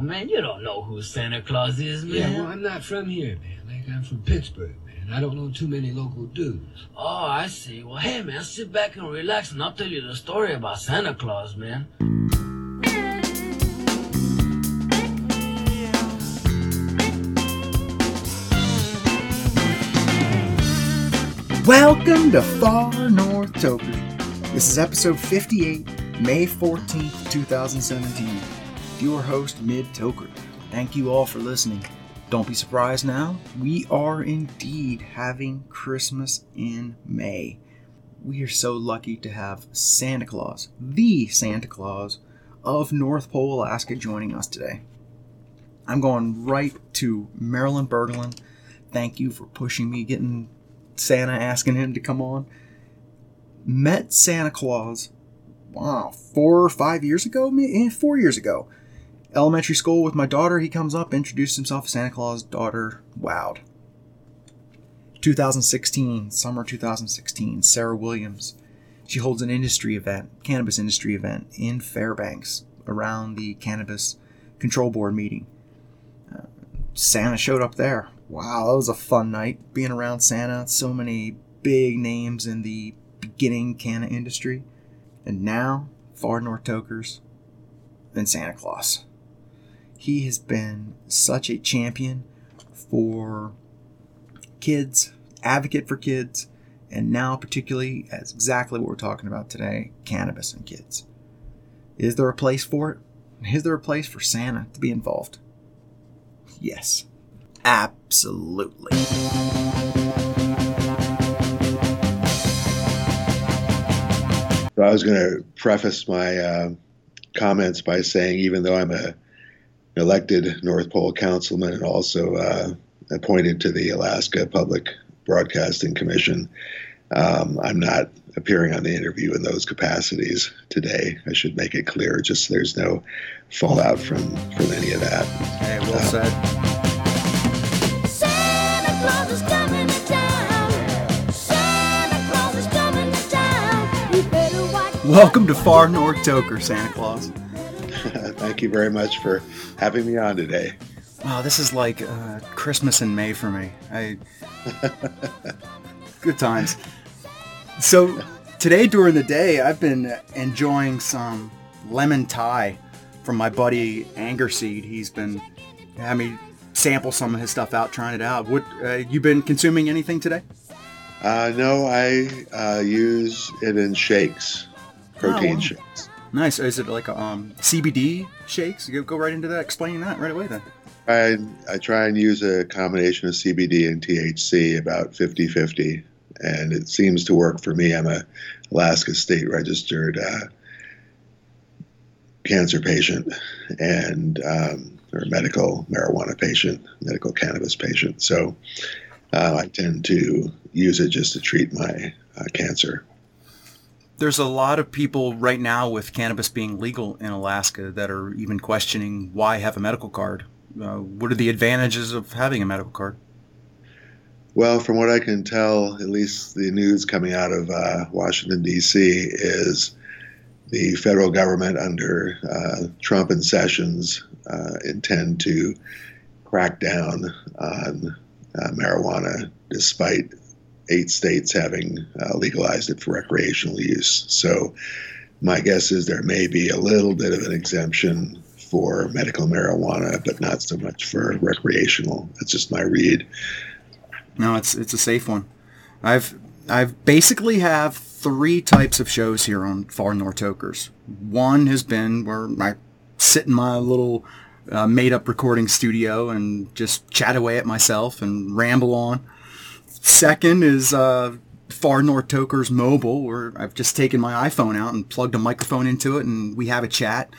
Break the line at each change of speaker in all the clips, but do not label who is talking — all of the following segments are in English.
Oh man, you don't know who Santa Claus is, man.
Yeah, well, I'm not from here, man. Like, I'm from Pittsburgh, man. I don't know too many local dudes.
Oh, I see. Well, hey man, sit back and relax, and I'll tell you the story about Santa Claus, man.
Welcome to Far North Tokers. This is episode 58, May 14th, 2017. Your host, Mid Toker. Thank you all for listening. Don't be surprised now, we are indeed having Christmas in May. We are so lucky to have Santa Claus, the Santa Claus of North Pole, Alaska, joining us today. I'm going right to Marilyn Berglund. Thank you for pushing me, getting Santa asking him to come on. Met Santa Claus, wow, four or five years ago? Eh, four years ago. Elementary school with my daughter, he comes up, introduces himself as Santa Claus' daughter. Wowed. 2016, summer 2016, Sarah Williams. She holds an industry event, cannabis industry event in Fairbanks around the Cannabis Control Board meeting. Uh, Santa showed up there wow, that was a fun night being around Santa. So many big names in the beginning canna industry. And now, Far North Tokers and Santa Claus. He has been such a champion for kids, advocate for kids, and now, particularly, as exactly what we're talking about today cannabis and kids. Is there a place for it? Is there a place for Santa to be involved? Yes. Absolutely.
I was going to preface my uh, comments by saying, even though I'm a elected North Pole councilman and also uh, appointed to the Alaska Public Broadcasting Commission, um, I'm not appearing on the interview in those capacities today. I should make it clear, just so there's no fallout from from any of that.
Okay, well uh, said. Welcome to Far North Toker, Santa Claus.
Thank you very much for having me on today.
Wow, this is like uh, Christmas in May for me. I good times. So today during the day, I've been enjoying some lemon Thai from my buddy Angerseed. He's been having me sample some of his stuff out, trying it out. What uh, you been consuming anything today?
Uh, no, I uh, use it in shakes protein oh, wow. shakes.
Nice. Is it like a, um, CBD shakes? You go right into that, explaining that right away then.
I, I try and use a combination of CBD and THC about 50 50, and it seems to work for me. I'm a Alaska state registered uh, cancer patient and um, or medical marijuana patient, medical cannabis patient. So uh, I tend to use it just to treat my uh, cancer
there's a lot of people right now with cannabis being legal in Alaska that are even questioning why have a medical card. Uh, what are the advantages of having a medical card?
Well, from what I can tell, at least the news coming out of uh, Washington, D.C., is the federal government under uh, Trump and Sessions uh, intend to crack down on uh, marijuana despite eight states having uh, legalized it for recreational use. So my guess is there may be a little bit of an exemption for medical marijuana, but not so much for recreational. That's just my read.
No, it's it's a safe one. I've I've basically have three types of shows here on Far North Tokers. One has been where I sit in my little uh, made up recording studio and just chat away at myself and ramble on. Second is uh, Far North Tokers Mobile, where I've just taken my iPhone out and plugged a microphone into it, and we have a chat.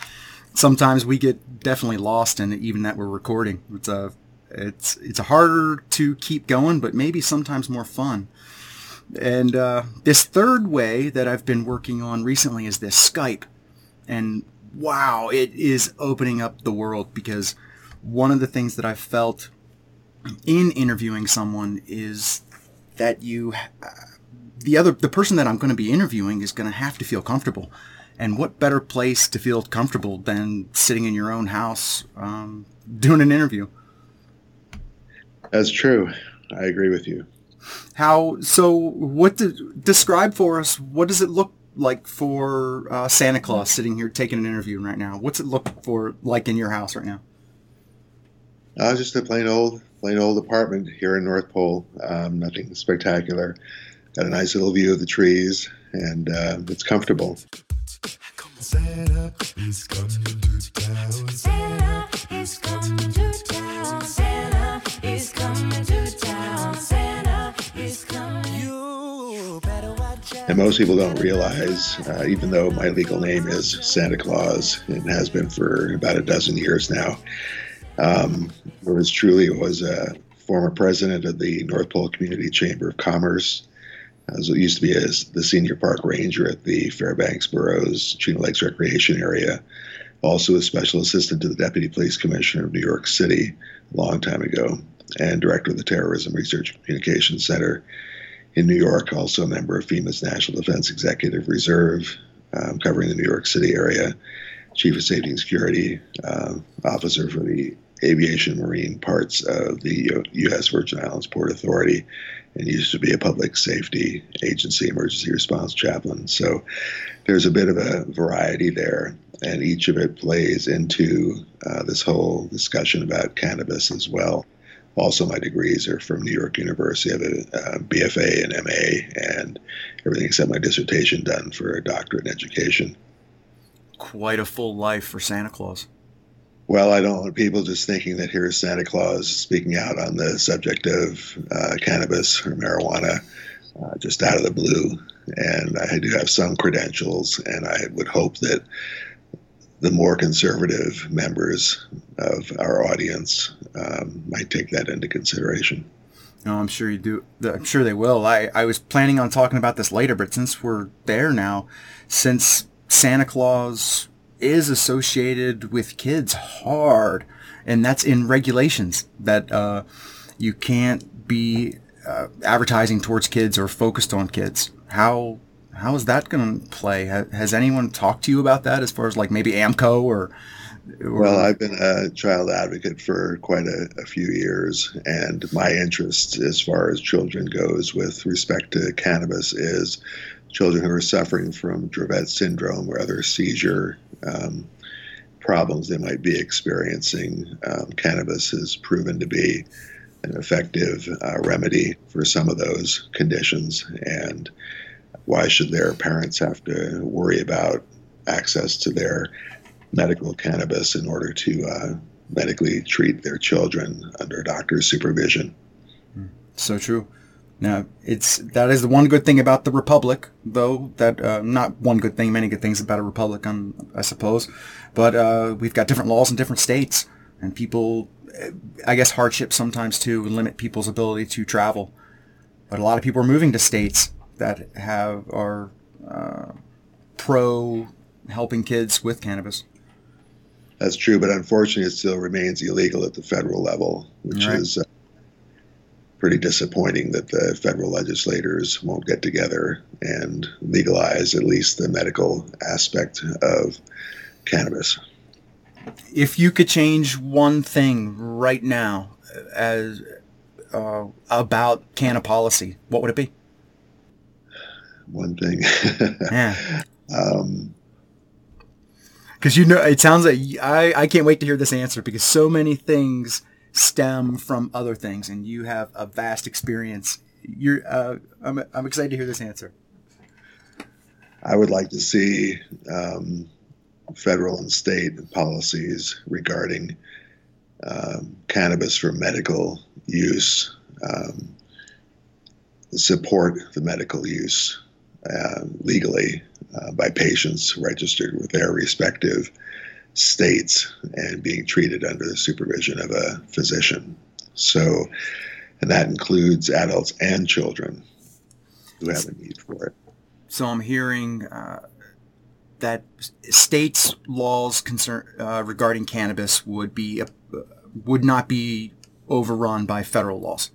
Sometimes we get definitely lost in it, even that we're recording. It's a it's it's harder to keep going, but maybe sometimes more fun. And uh, this third way that I've been working on recently is this Skype, and wow, it is opening up the world because one of the things that I've felt in interviewing someone is that you uh, the other the person that I'm going to be interviewing is going to have to feel comfortable And what better place to feel comfortable than sitting in your own house um, doing an interview?
That's true. I agree with you.
How so? What to describe for us? What does it look like for uh, Santa Claus sitting here taking an interview right now? What's it look for like in your house right now?
Uh, just a plain old, plain old apartment here in North Pole. Um, nothing spectacular. Got a nice little view of the trees, and uh, it's comfortable. And most people don't realize, uh, even though my legal name is Santa Claus and has been for about a dozen years now, um, truly was a former president of the North Pole Community Chamber of Commerce. As it used to be as the senior park ranger at the Fairbanks Borough's Chena Lakes Recreation Area. Also a special assistant to the Deputy Police Commissioner of New York City a long time ago, and director of the Terrorism Research and Communications Center in New York, also a member of FEMA's National Defense Executive Reserve, um, covering the New York City area, Chief of Safety and Security uh, Officer for the Aviation Marine parts of the U.S. Virgin Islands Port Authority, and used to be a public safety agency emergency response chaplain. So there's a bit of a variety there, and each of it plays into uh, this whole discussion about cannabis as well. Also, my degrees are from New York University. I have a uh, BFA and MA, and everything except my dissertation done for a doctorate in education.
Quite a full life for Santa Claus.
Well, I don't want people just thinking that here's Santa Claus speaking out on the subject of uh, cannabis or marijuana uh, just out of the blue. And I do have some credentials, and I would hope that the more conservative members of our audience um, might take that into consideration.
No, I'm sure you do. I'm sure they will. I, I was planning on talking about this later, but since we're there now, since Santa Claus is associated with kids hard, and that's in regulations that uh, you can't be uh, advertising towards kids or focused on kids. How how is that going to play? Ha- has anyone talked to you about that, as far as like maybe AMCO or? or
Well, I've been a child advocate for quite a, a few years, and my interest as far as children goes with respect to cannabis is children who are suffering from Dravet syndrome or other seizure um, problems they might be experiencing. Um, cannabis has proven to be an effective uh, remedy for some of those conditions, and why should their parents have to worry about access to their medical cannabis in order to uh, medically treat their children under doctor's supervision.
So true. Now, it's that is the one good thing about the republic, though. That uh, not one good thing, many good things about a republic, um, I suppose. But uh, we've got different laws in different states, and people, I guess, hardship sometimes too limit people's ability to travel. But a lot of people are moving to states that have are uh, pro helping kids with cannabis.
That's true, but unfortunately, it still remains illegal at the federal level, which
Right.
is uh, pretty disappointing that the federal legislators won't get together and legalize at least the medical aspect of cannabis.
If you could change one thing right now as uh, about canna policy, what would it be?
One thing.
Yeah.
um,
Because you know, it sounds like I, I can't wait to hear this answer because so many things stem from other things, and you have a vast experience. You're, uh, I'm, I'm excited to hear this answer.
I would like to see um, federal and state policies regarding um, cannabis for medical use, um, support the medical use uh, legally uh, by patients registered with their respective states and being treated under the supervision of a physician. So, and that includes adults and children who have a need for it.
So I'm hearing uh, that states' laws concern uh, regarding cannabis would be uh, would not be overrun by federal laws.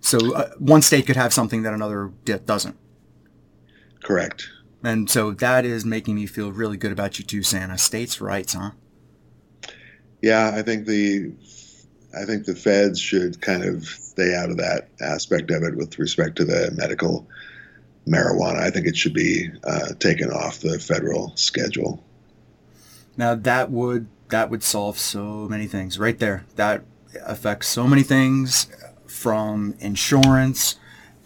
So uh, one state could have something that another doesn't.
Correct.
And so that is making me feel really good about you too, Santa. States' rights, huh?
Yeah, I think the I think the feds should kind of stay out of that aspect of it with respect to the medical marijuana. I think it should be uh, taken off the federal schedule.
Now that would that would solve so many things right there. That affects so many things from insurance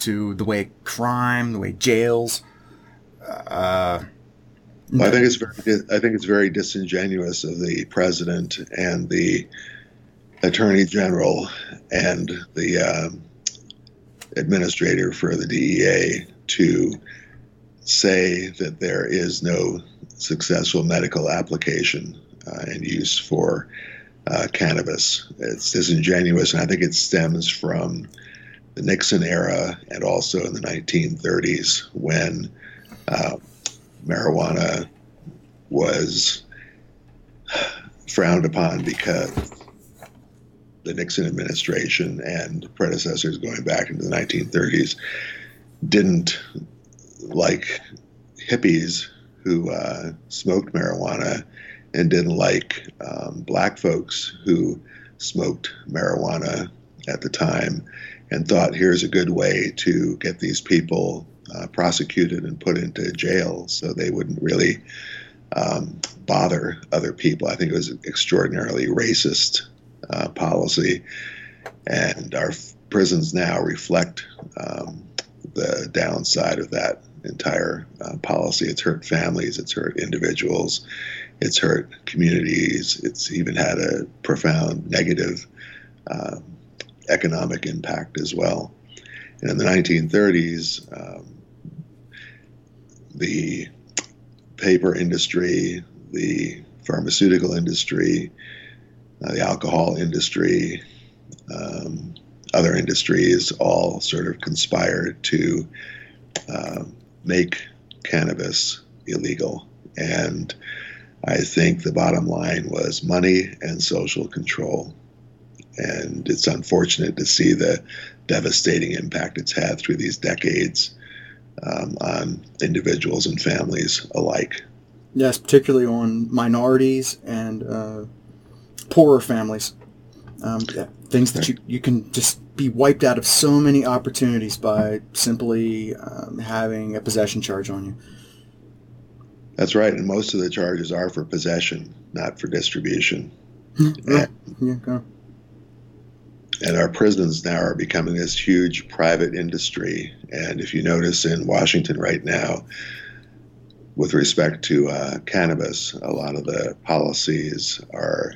to the way crime, the way jails. Uh,
I think it's very I think it's very disingenuous of the president and the attorney general and the um, administrator for the DEA to say that there is no successful medical application uh, and use for uh, cannabis. It's disingenuous, and I think it stems from the Nixon era and also in the 1930s when uh, marijuana was frowned upon because the Nixon administration and predecessors going back into the 1930s didn't like hippies who uh, smoked marijuana and didn't like um, black folks who smoked marijuana at the time and thought here's a good way to get these people uh, prosecuted and put into jail so they wouldn't really um, bother other people. I think it was an extraordinarily racist uh, policy, and our f- prisons now reflect um, the downside of that entire uh, policy. It's hurt families, it's hurt individuals, it's hurt communities, it's even had a profound negative um, economic impact as well. And in the 1930s, um, the paper industry, the pharmaceutical industry, uh, the alcohol industry, um, other industries all sort of conspired to uh, make cannabis illegal. And I think the bottom line was money and social control. And it's unfortunate to see the devastating impact it's had through these decades um, on individuals and families alike.
yes, particularly on minorities and uh, poorer families. Um, things that you, you can just be wiped out of so many opportunities by simply um, having a possession charge on you.
That's right, and most of the charges are for possession, not for distribution.
Yeah, yeah, go.
And our prisons now are becoming this huge private industry. And if you notice in Washington right now, with respect to uh, cannabis, a lot of the policies are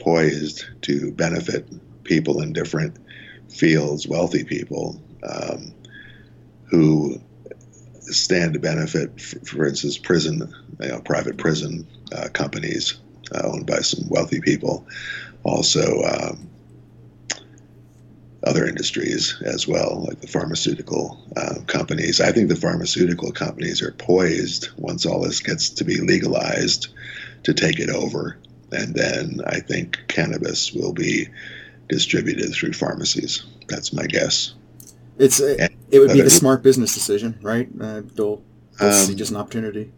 poised to benefit people in different fields, wealthy people um, who stand to benefit, for instance, prison, you know, private prison uh, companies uh, owned by some wealthy people. Also, um, other industries as well, like the pharmaceutical uh, companies. I think the pharmaceutical companies are poised once all this gets to be legalized to take it over. And then I think cannabis will be distributed through pharmacies. That's my guess.
It's uh, it would be the smart business decision, right? Uh, they'll, they'll see
Um,
just an opportunity.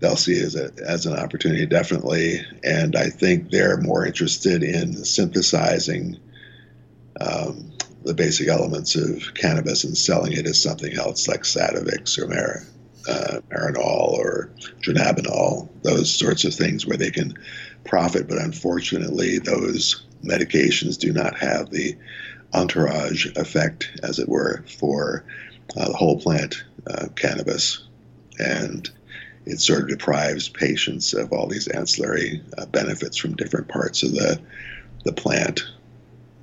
they'll see it as, a, as an opportunity, definitely. And I think they're more interested in synthesizing um, the basic elements of cannabis and selling it as something else like Sativex or Mar- uh, Marinol or Dronabinol, those sorts of things where they can profit. But unfortunately, those medications do not have the entourage effect, as it were, for uh, the whole plant uh, cannabis. And it sort of deprives patients of all these ancillary uh, benefits from different parts of the the plant.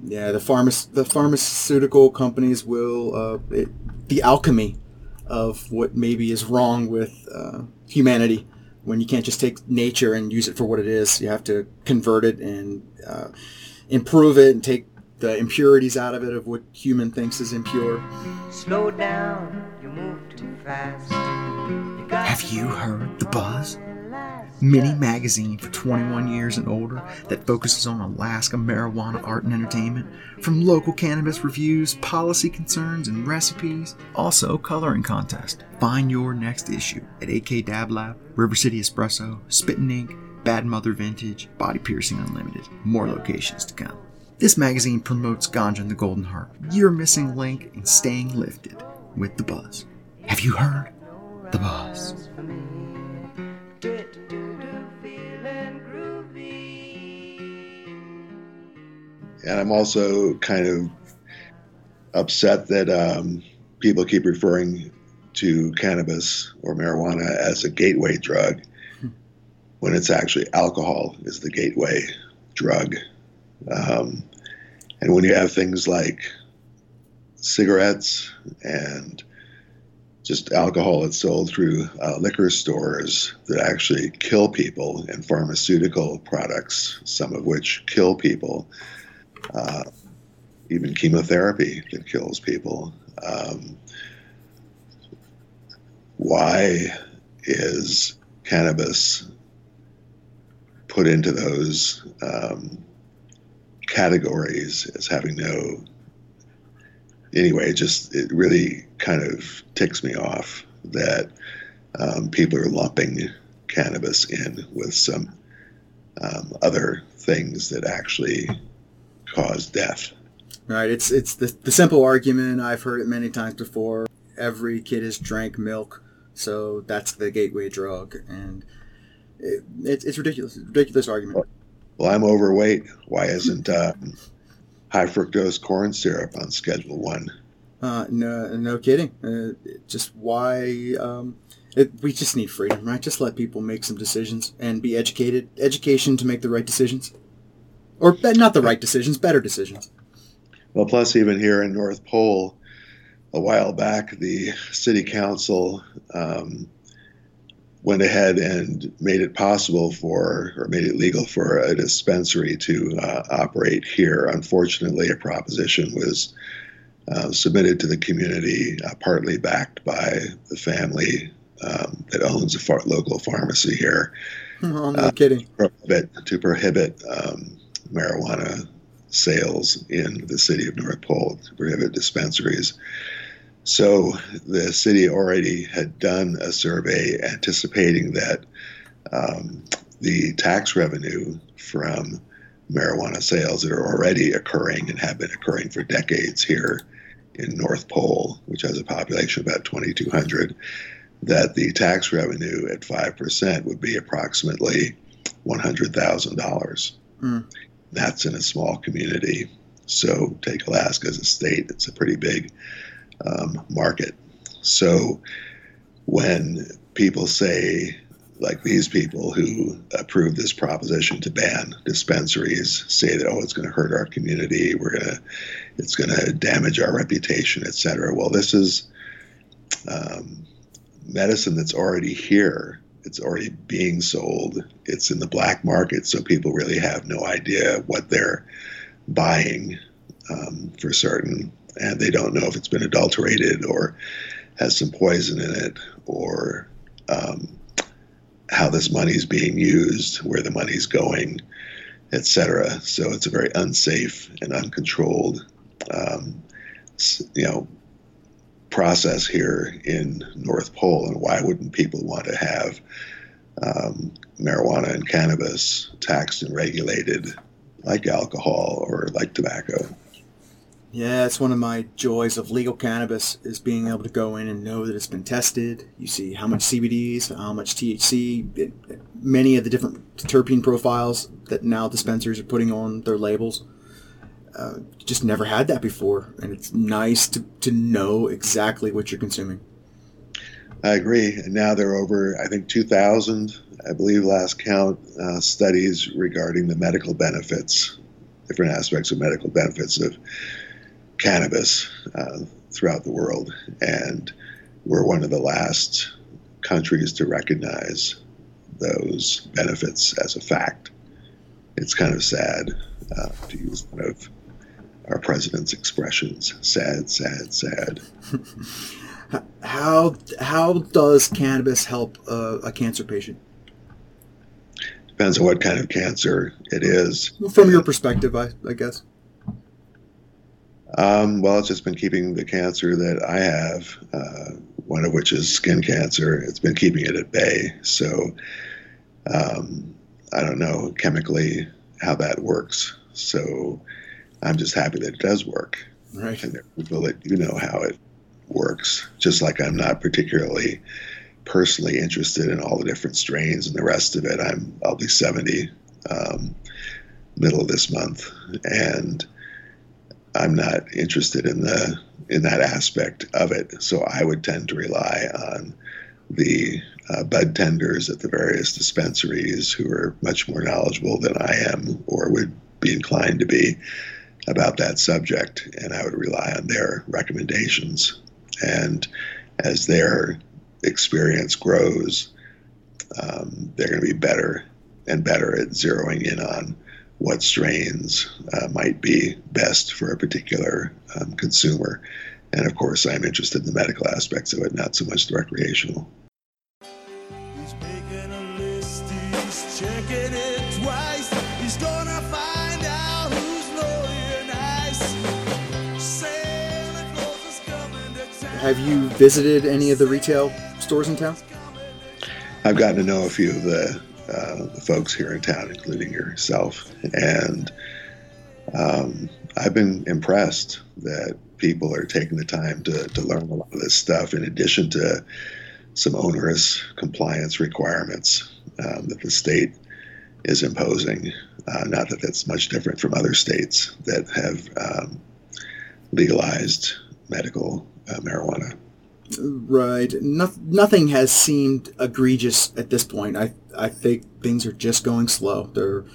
Yeah, the pharma- the pharmaceutical companies will uh, it, the alchemy of what maybe is wrong with uh, humanity when you can't just take nature and use it for what it is. You have to convert it and uh, improve it and take the impurities out of it of what human thinks is impure.
Slow down, you move too fast. You
Have you heard the buzz? Mini magazine for 21 years and older that focuses on Alaska marijuana art and entertainment, from local cannabis reviews, policy concerns, and recipes. Also, coloring contest. Find your next issue at AK Dab Lab, River City Espresso, Spittin' Ink, Bad Mother Vintage, Body Piercing Unlimited. More locations to come. This magazine promotes Ganja and the Golden Heart. Your missing link in staying lifted with the buzz. Have you heard the buzz?
And I'm also kind of upset that um, people keep referring to cannabis or marijuana as a gateway drug when it's actually alcohol is the gateway drug. Um, and when you have things like cigarettes and just alcohol that's sold through uh, liquor stores that actually kill people and pharmaceutical products, some of which kill people, uh, even chemotherapy that kills people. Um, why is cannabis put into those um, categories as having no anyway just it really kind of ticks me off that um, people are lumping cannabis in with some um, other things that actually cause death
Right. It's it's the, the simple argument. I've heard it many times before. Every kid has drank milk, so that's the gateway drug, and it, it's it's ridiculous. Ridiculous argument.
well i'm overweight why isn't um, high fructose corn syrup on schedule one
Uh, no, no kidding. Uh, just why um, it, we just need freedom, right? Just let people make some decisions and be educated. Education to make the right decisions, or be- not the right decisions, better decisions.
Well, plus, even here in North Pole, a while back, the city council um, went ahead and made it possible for, or made it legal for a dispensary to uh, operate here. Unfortunately, a proposition was uh, submitted to the community, uh, partly backed by the family um, that owns a far- local pharmacy here
Oh, no kidding.
prohibit to prohibit um, marijuana sales in the city of North Pole, to prohibit dispensaries. So the city already had done a survey anticipating that um, the tax revenue from marijuana sales that are already occurring and have been occurring for decades here in North Pole, which has a population of about 2,200, that the tax revenue at 5% would be approximately $100,000.
Mm.
That's in a small community. So take Alaska as a state, it's a pretty big um, market. So when people say, like these people who approved this proposition to ban dispensaries say that oh it's going to hurt our community we're going to it's going to damage our reputation et cetera well this is um, medicine that's already here it's already being sold it's in the black market so people really have no idea what they're buying um, for certain and they don't know if it's been adulterated or has some poison in it or um, how this money is being used, where the money's going, etc. So it's a very unsafe and uncontrolled, um, you know, process here in North Pole. And why wouldn't people want to have um, marijuana and cannabis taxed and regulated like alcohol or like tobacco?
Yeah, it's one of my joys of legal cannabis is being able to go in and know that it's been tested. You see how much CBDs, how much THC, it, many of the different terpene profiles that now dispensers are putting on their labels. Uh, just never had that before, and it's nice to, to know exactly what you're consuming.
I agree. And now there are over, I think, 2,000, I believe, last count, uh, studies regarding the medical benefits, different aspects of medical benefits of cannabis uh, throughout the world. And we're one of the last countries to recognize those benefits as a fact. It's kind of sad uh, to use one of our president's expressions sad, sad, sad.
How how does cannabis help uh, a cancer patient?
depends on what kind of cancer it is.
From your perspective, I, I guess.
Um, well, it's just been keeping the cancer that I have, uh, one of which is skin cancer. It's been keeping it at bay. So um, I don't know chemically how that works. So I'm just happy that it does work.
Right.
And there are people that do know how it works. Just like I'm not particularly personally interested in all the different strains and the rest of it. I'm I'll be 70 um, middle of this month, and I'm not interested in the in that aspect of it. So I would tend to rely on the uh, bud tenders at the various dispensaries who are much more knowledgeable than I am or would be inclined to be about that subject, and I would rely on their recommendations. And as their experience grows, um, they're going to be better and better at zeroing in on what strains uh, might be best for a particular um, consumer. And of course, I'm interested in the medical aspects of it, not so much the recreational.
Have you visited any of the retail stores in town?
I've gotten to know a few of the, uh, the folks here in town, including yourself, and um, I've been impressed that people are taking the time to, to learn a lot of this stuff in addition to some onerous compliance requirements um, that the state is imposing. Uh, not that that's much different from other states that have um, legalized medical marijuana.
Right. No, nothing has seemed egregious at this point. I I think things are just going slow. They're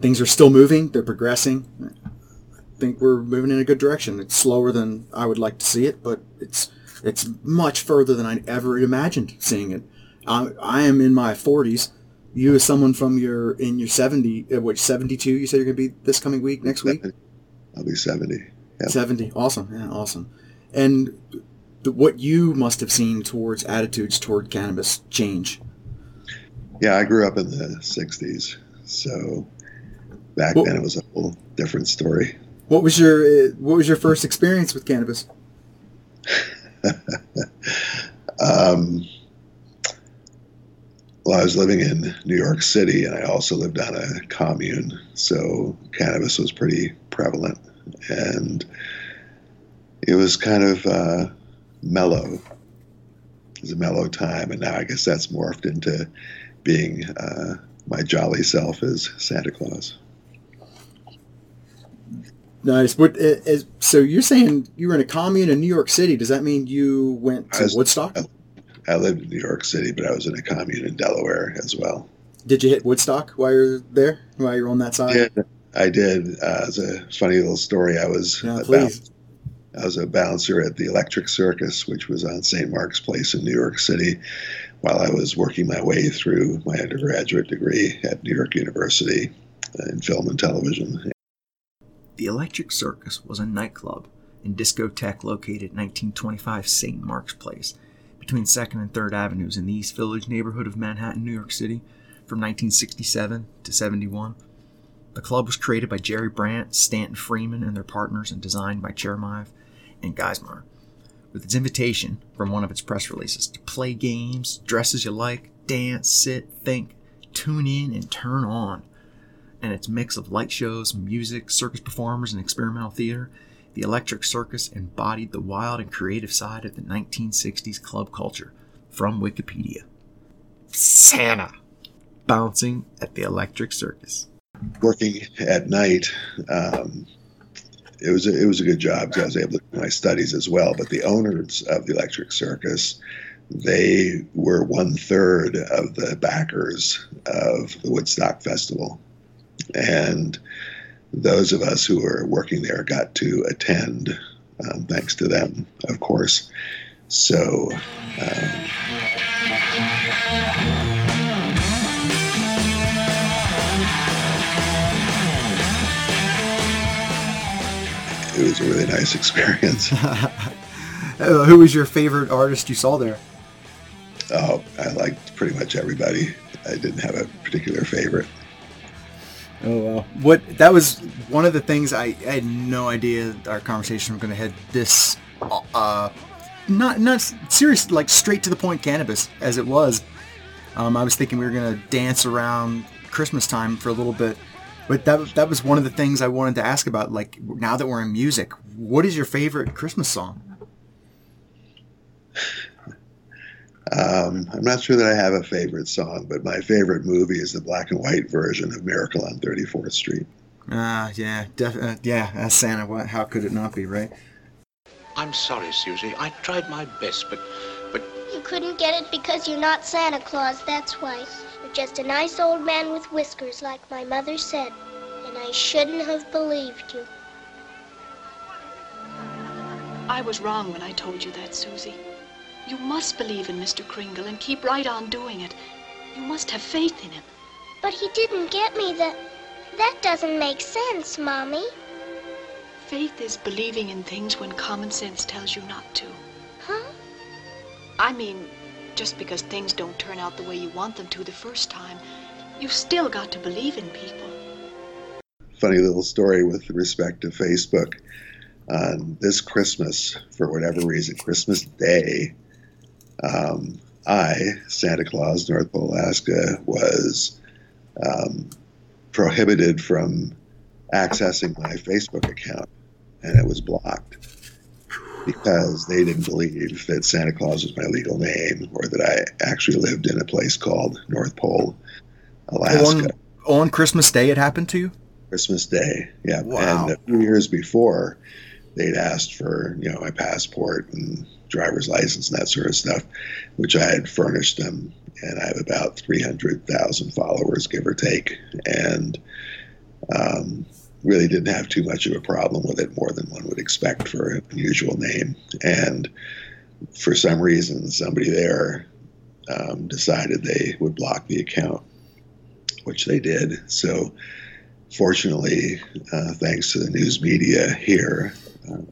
things are still moving. They're progressing. I think we're moving in a good direction. It's slower than I would like to see it, but it's it's much further than I ever imagined seeing it. I, I am in my 40s. You, as someone from your in your 70, uh, which 72, you said you're going to be this coming week, next week.
I'll be 70. Yeah.
70. Awesome. Yeah, awesome. And th- what you must have seen towards attitudes toward cannabis change.
Yeah, I grew up in the 60s. So back
Well-
then it was a whole different story.
What was your uh, what was your first experience with cannabis?
Um, well, I was living in New York City and I also lived on a commune. So cannabis was pretty prevalent. And it was kind of uh, mellow. It was a mellow time. And now I guess that's morphed into being uh, my jolly self as Santa Claus.
Nice. What uh, so you're saying you were in a commune in New York City? Does that mean you went
I
to
was-
Woodstock?
I lived in New York City, but I was in a commune in Delaware as well.
Did you hit Woodstock while you're there? While you're on that side?
Yeah, I did. Uh, it's a funny little story. I was
Yeah,
a
please.
I was a bouncer at the Electric Circus, which was on St. Mark's Place in New York City, while I was working my way through my undergraduate degree at New York University in film and television.
The Electric Circus was a nightclub and discotheque located at 1925 St. Mark's Place, between 2nd and 3rd Avenues in the East Village neighborhood of Manhattan, New York City, from 1967 to 71. The club was created by Jerry Brandt, Stanton Freeman, and their partners, and designed by Chermayeff and Geismar. With its invitation from one of its press releases to play games, dress as you like, dance, sit, think, tune in, and turn on and its mix of light shows, music, circus performers, and experimental theater, the Electric Circus embodied the wild and creative side of the 1960s club culture. From Wikipedia Santa bouncing at the Electric Circus.
Working at night, um, it was a, it was a good job because I was able to do my studies as well. But the owners of the Electric Circus, they were one third of the backers of the Woodstock Festival, and those of us who were working there got to attend, um, thanks to them, of course. So. Um, it was a really nice experience.
Who was your favorite artist you saw there?
Oh, I liked pretty much everybody. I didn't have a particular favorite.
Oh well. What that was one of the things I, I had no idea our conversation was going to head this, uh, not not serious like straight to the point cannabis as it was. Um, I was thinking we were going to dance around Christmas time for a little bit, but that that was one of the things I wanted to ask about. Like now that we're in music, what is your favorite Christmas song?
Um, I'm not sure that I have a favorite song, but my favorite movie is the black and white version of Miracle on 34th Street.
Ah, yeah, def- uh, yeah, as Santa. What? How could it not be, right?
I'm sorry, Susie. I tried my best, but but
You couldn't get it because you're not Santa Claus, that's why. Just a nice old man with whiskers, like my mother said. And I shouldn't have believed you.
I was wrong when I told you that, Susie. You must believe in Mr. Kringle and keep right on doing it. You must have faith in him.
But he didn't get me the. That doesn't make sense, Mommy.
Faith is believing in things when common sense tells you not to.
Huh?
I mean, just because things don't turn out the way you want them to the first time, you've still got to believe in people.
Funny little story with respect to Facebook. On this Christmas, for whatever reason, Christmas Day, um, I, Santa Claus, North Pole, Alaska, was um, prohibited from accessing my Facebook account, and it was blocked because they didn't believe that Santa Claus was my legal name or that I actually lived in a place called North Pole, Alaska.
On, on Christmas Day, it happened to you.
Christmas Day. Yeah.
Wow.
And a few years before, they'd asked for, you know, my passport and driver's license and that sort of stuff, which I had furnished them. And I have about 300,000 followers, give or take. And um, really didn't have too much of a problem with it, more than one would expect for an unusual name. And for some reason, somebody there um, decided they would block the account, which they did. So, fortunately, uh, thanks to the news media here, um,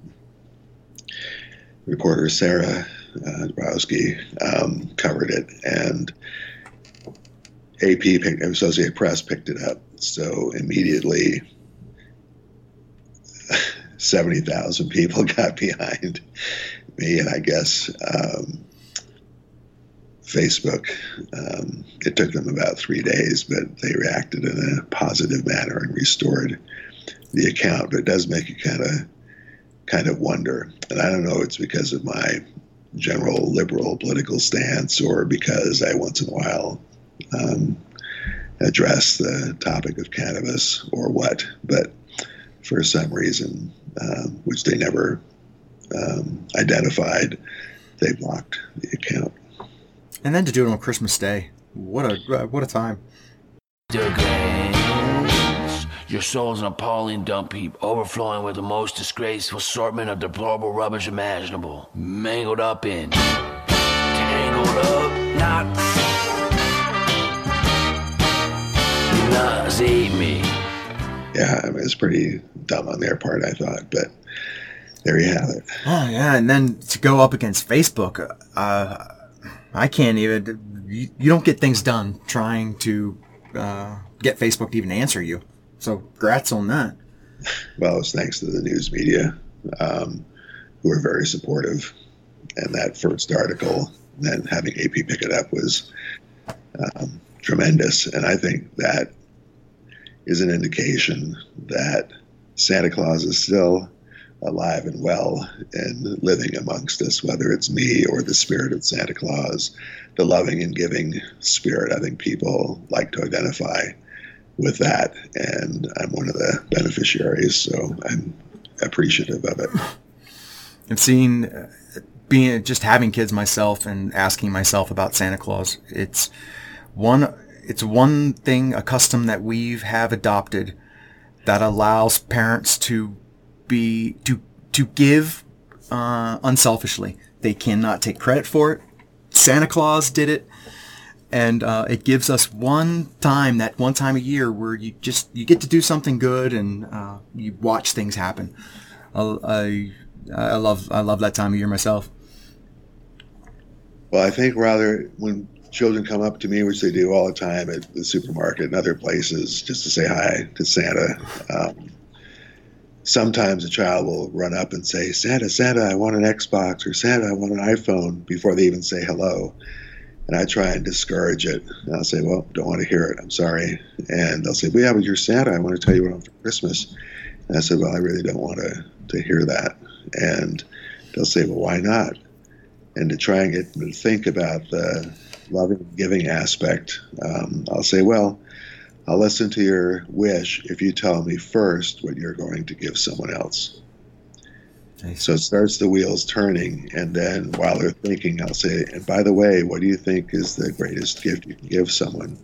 reporter Sarah uh, Dabrowski um, covered it, and AP, picked, Associated Press, picked it up. So immediately, seventy thousand people got behind me, and I guess um, Facebook. Um, it took them about three days, but they reacted in a positive manner and restored the account. But it does make you kind of kind of wonder, and I don't know. It's because of my general liberal political stance, or because I once in a while um, address the topic of cannabis, or what. But for some reason, um, which they never um, identified, they blocked the account.
And then to do it on Christmas Day, what a uh, what a time!
Games. Your soul's an appalling dump heap, overflowing with the most disgraceful assortment of deplorable rubbish imaginable. Mangled up in. Tangled up, not. Nauseate me.
Yeah, I mean, it's pretty dumb on their part, I thought, but there you have it.
Oh yeah, and then to go up against Facebook, uh, I can't even. You, you don't get things done trying to uh, get Facebook to even answer you. So, grats on that.
Well, it's thanks to the news media, um, who are very supportive. And that first article, then having AP pick it up was um, tremendous. And I think that is an indication that Santa Claus is still alive and well and living amongst us, whether it's me or the spirit of Santa Claus, the loving and giving spirit. I think people like to identify with that, and I'm one of the beneficiaries, so I'm appreciative of it.
I've seen uh, being just having kids myself and asking myself about Santa Claus. It's one. It's one thing, a custom that we've have adopted that allows parents to be to to give uh, unselfishly. They cannot take credit for it. Santa Claus did it, and uh, it gives us one time that one time a year where you just you get to do something good and uh, you watch things happen. I, I I love I love that time of year myself.
Well, I think rather when children come up to me, which they do all the time at the supermarket and other places, just to say hi to Santa. Um, sometimes a child will run up and say, Santa, Santa, I want an Xbox, or Santa, I want an iPhone, before they even say hello. And I try and discourage it. And I'll say, Well, don't want to hear it. I'm sorry. And they'll say, Well, yeah, but you're Santa. I want to tell you what I want for Christmas. And I said, Well, I really don't want to, to hear that. And they'll say, Well, why not? And to try and get them to think about the loving giving aspect, um, I'll say, Well, I'll listen to your wish if you tell me first what you're going to give someone else. So it starts the wheels turning, and then while they're thinking, I'll say, and by the way, what do you think is the greatest gift you can give someone?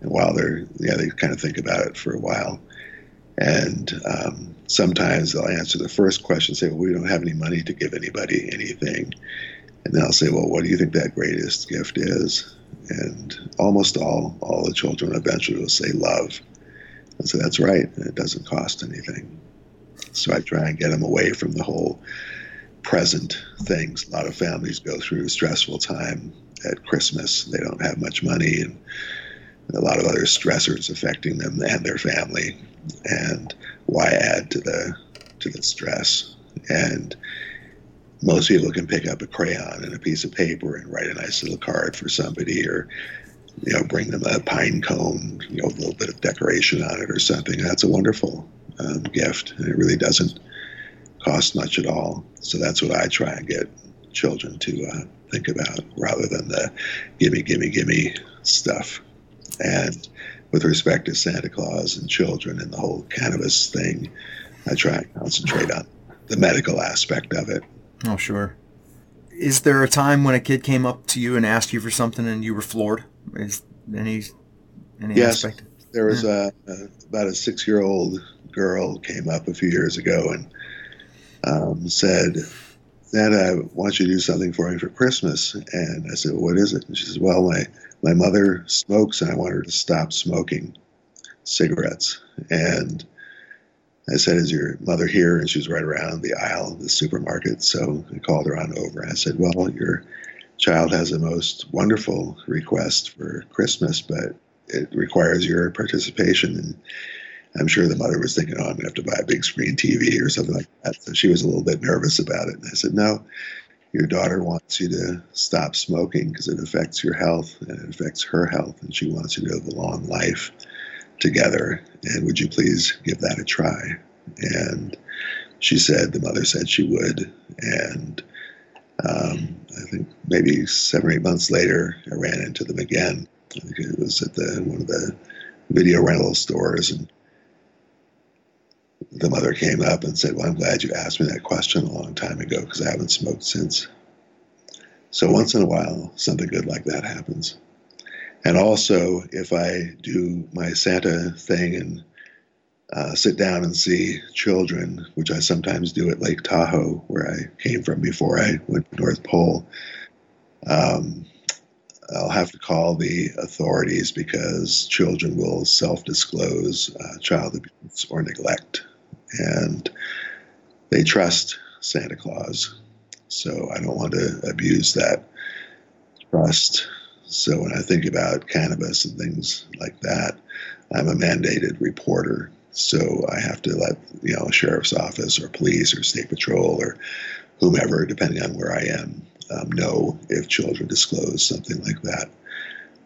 And while they're, yeah, they kind of think about it for a while. And um, sometimes they'll answer the first question, say, well, we don't have any money to give anybody anything. And then I'll say, well, what do you think that greatest gift is? And almost all, all the children eventually will say love. And so that's right, and it doesn't cost anything. So I try and get them away from the whole present things. A lot of families go through a stressful time at Christmas. They don't have much money and a lot of other stressors affecting them and their family. And why add to the to the stress? And most people can pick up a crayon and a piece of paper and write a nice little card for somebody or you know bring them a pine cone you know a little bit of decoration on it or something. That's a wonderful um, gift and it really doesn't cost much at all. So that's what i try and get children to uh, think about rather than the gimme gimme gimme stuff. And with respect to santa claus and children and the whole cannabis thing i try and concentrate on the medical aspect of it
Oh, sure. Is there a time when a kid came up to you and asked you for something and you were floored? Is any any
Yes,
aspect?
there was a, a about a six-year-old girl came up a few years ago and um, said, "Santa, I want you to do something for me for Christmas." And I said, well, "What is it?" And she says, "Well, my my mother smokes, and I want her to stop smoking cigarettes." And I said, "Is your mother here?" And she was right around the aisle of the supermarket. So I called her on over. And I said, "Well, your child has a most wonderful request for Christmas, but it requires your participation." And I'm sure the mother was thinking, "Oh, I'm going to have to buy a big screen TV or something like that." So she was a little bit nervous about it. And I said, "No." Your daughter wants you to stop smoking because it affects your health and it affects her health, and she wants you to live a long life together. And would you please give that a try? And she said, the mother said she would. And um, I think maybe seven or eight months later, I ran into them again. I think it was at the one of the video rental stores, and the mother came up and said, "Well, I'm glad you asked me that question a long time ago because I haven't smoked since." So once in a while, something good like that happens. And also, if I do my Santa thing and uh, sit down and see children, which I sometimes do at Lake Tahoe, where I came from before I went to North Pole, um, I'll have to call the authorities because children will self disclose uh, child abuse or neglect. And they trust Santa Claus. So I don't want to abuse that trust. So when I think about cannabis and things like that, I'm a mandated reporter. So I have to let you know sheriff's office or police or state patrol or whomever, depending on where I am, um, know if children disclose something like that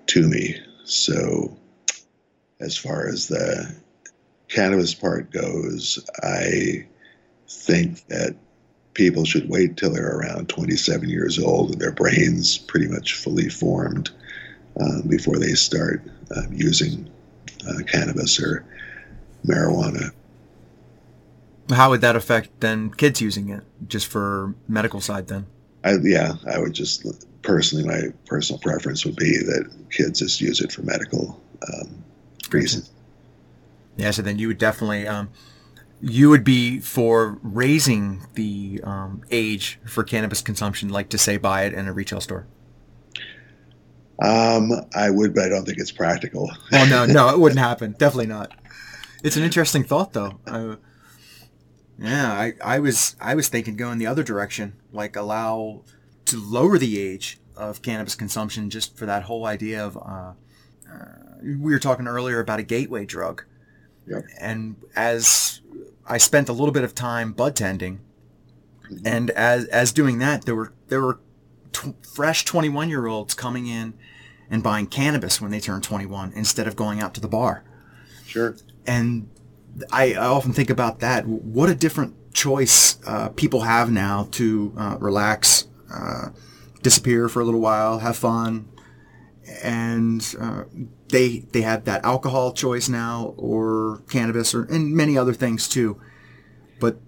to me. So as far as the cannabis part goes, I think that people should wait till they're around 27 years old and their brains pretty much fully formed um, before they start um, using uh, cannabis or marijuana.
How would that affect then kids using it just for medical side then?
I, yeah, I would just personally, my personal preference would be that kids just use it for medical um, reasons.
Yeah, so then you would definitely, um, you would be for raising the um, age for cannabis consumption, like to say buy it in a retail store.
Um, I would, but I don't think it's practical.
Oh no, no, it wouldn't happen. Definitely not. It's an interesting thought, though. Yeah, I, I was I was thinking going the other direction, like allow to lower the age of cannabis consumption just for that whole idea of. Uh, uh, we were talking earlier about a gateway drug,
Yep.
and as I spent a little bit of time bud tending, and as as doing that, there were there were tw- fresh 21 year olds coming in and buying cannabis when they turned 21 instead of going out to the bar.
Sure.
And I, I often think about that. What a different choice uh, people have now to uh, relax, uh, disappear for a little while, have fun, and uh, they they have that alcohol choice now, or cannabis, or and many other things too. But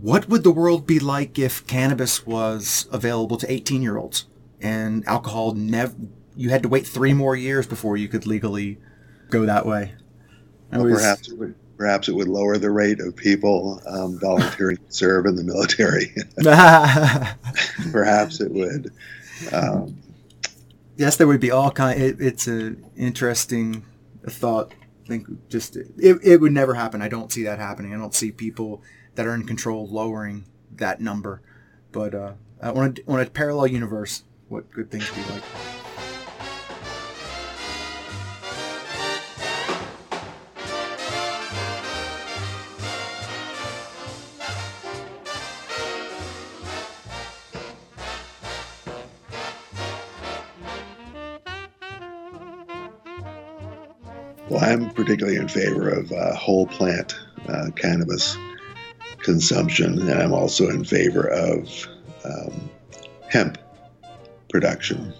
what would the world be like if cannabis was available to 18 year olds and alcohol never? You had to wait three more years before you could legally go that way.
Well,
was-
perhaps it would perhaps it would lower the rate of people um, volunteering to serve in the military. perhaps it would. Um,
yes, there would be all kind. It, it's an interesting thought. I think just it, it would never happen. I don't see that happening. I don't see people that are in control lowering that number. But uh, on a, on a parallel universe, what could things be like?
Well, I'm particularly in favor of uh, whole plant uh, cannabis consumption, and I'm also in favor of um, hemp production.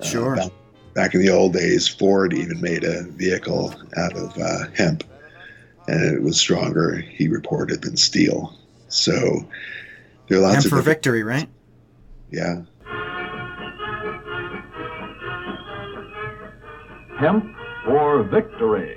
Uh,
Sure.
back, back in the old days, Ford even made a vehicle out of uh, hemp, and it was stronger, he reported, than steel. So there are lots
Hemp
of
for victory, right?
yeah.
Hemp for victory.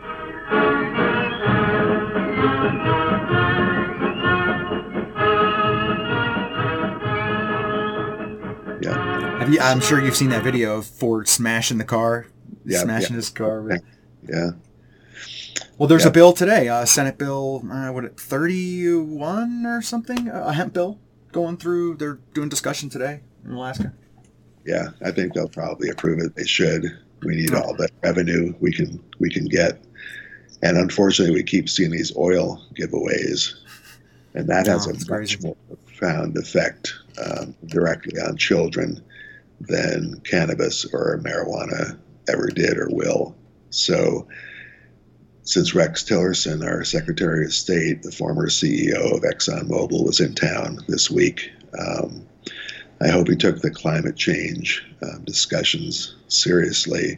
Yeah.
Have you? I'm sure you've seen that video of Ford smashing the car,
Yeah,
smashing
yeah.
his car. with-
Yeah.
Well, there's
Yeah.
a bill today, uh, Senate Bill, uh, what, 31 or something, a hemp bill going through. They're doing discussion today in Alaska.
Yeah, I think they'll probably approve it. They should. We need all the revenue we can we can get, and unfortunately, we keep seeing these oil giveaways, and that has
Oh,
a much
crazy.
more profound effect um, directly on children than cannabis or marijuana ever did or will. So, since Rex Tillerson, our Secretary of State, the former CEO of ExxonMobil, was in town this week. Um, I hope he took the climate change um, discussions seriously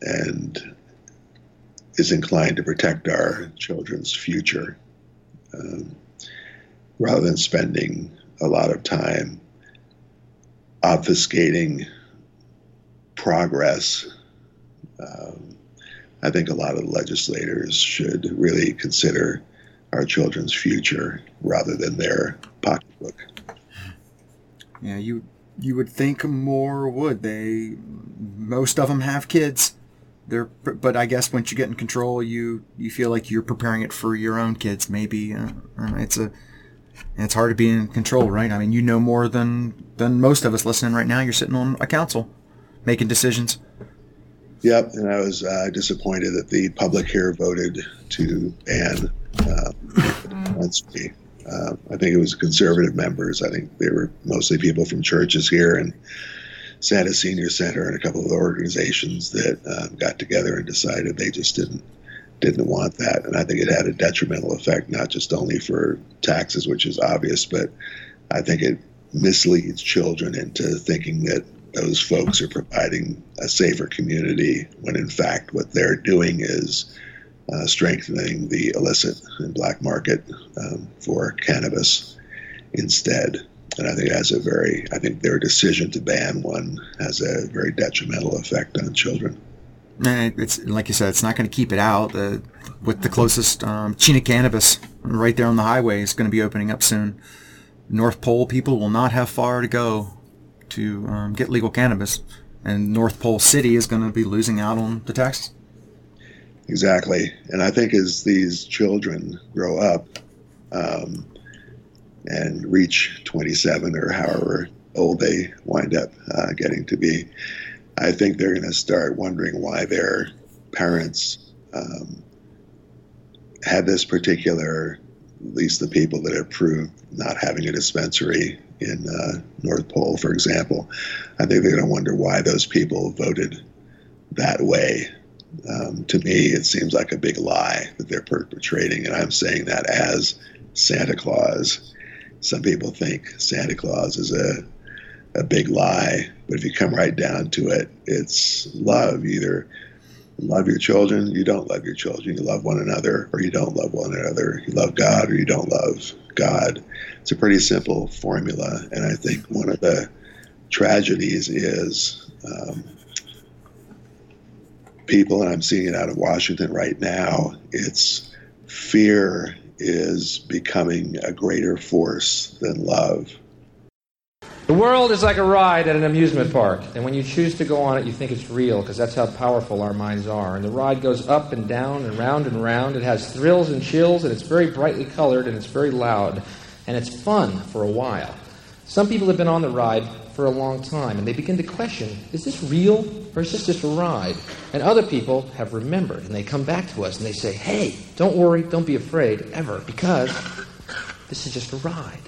and is inclined to protect our children's future um, rather than spending a lot of time obfuscating progress. Um, I think a lot of legislators should really consider our children's future rather than their pocketbook.
Yeah, you you would think more would. They most of them have kids. They're, but I guess once you get in control, you you feel like you're preparing it for your own kids. Maybe uh, uh, it's a it's hard to be in control, right? I mean, you know more than than most of us listening right now. You're sitting on a council, making decisions.
Yep, and I was uh, disappointed that the public here voted to ban uh, dispensary. Uh, I think it was conservative members. I think they were mostly people from churches here and Santa Senior Center and a couple of organizations that uh, got together and decided they just didn't didn't want that. And I think it had a detrimental effect, not just only for taxes, which is obvious, but I think it misleads children into thinking that those folks are providing a safer community when in fact what they're doing is uh, strengthening the illicit and black market um, for cannabis instead. And I think has a very, I think their decision to ban one has a very detrimental effect on children.
And it's like you said, it's not going to keep it out. Uh, with the closest um, Chena cannabis right there on the highway is going to be opening up soon. North Pole people will not have far to go to um, get legal cannabis, and North Pole City is going to be losing out on the taxes.
Exactly. And I think as these children grow up um, and reach 27 or however old they wind up uh, getting to be. I think they're going to start wondering why their parents um, had this particular, at least the people that approved not having a dispensary in uh, North Pole, for example. I think they're going to wonder why those people voted that way. Um, to me, it seems like a big lie that they're perpetrating, and I'm saying that as Santa Claus. Some people think Santa Claus is a a big lie, but if you come right down to it, it's love. Either love your children, you don't love your children. You love one another, or you don't love one another. You love God, or you don't love God. It's a pretty simple formula, and I think one of the tragedies is um, people, and I'm seeing it out of Washington right now. It's fear is becoming a greater force than love.
The world is like a ride at an amusement park, and when you choose to go on it, you think it's real because that's how powerful our minds are. And the ride goes up and down and round and round. It has thrills and chills, and it's very brightly colored and it's very loud, and it's fun for a while. Some people have been on the ride for a long time, and they begin to question is this real or is this just a ride? And other people have remembered, and they come back to us and they say, hey, don't worry, don't be afraid ever, because this is just a ride.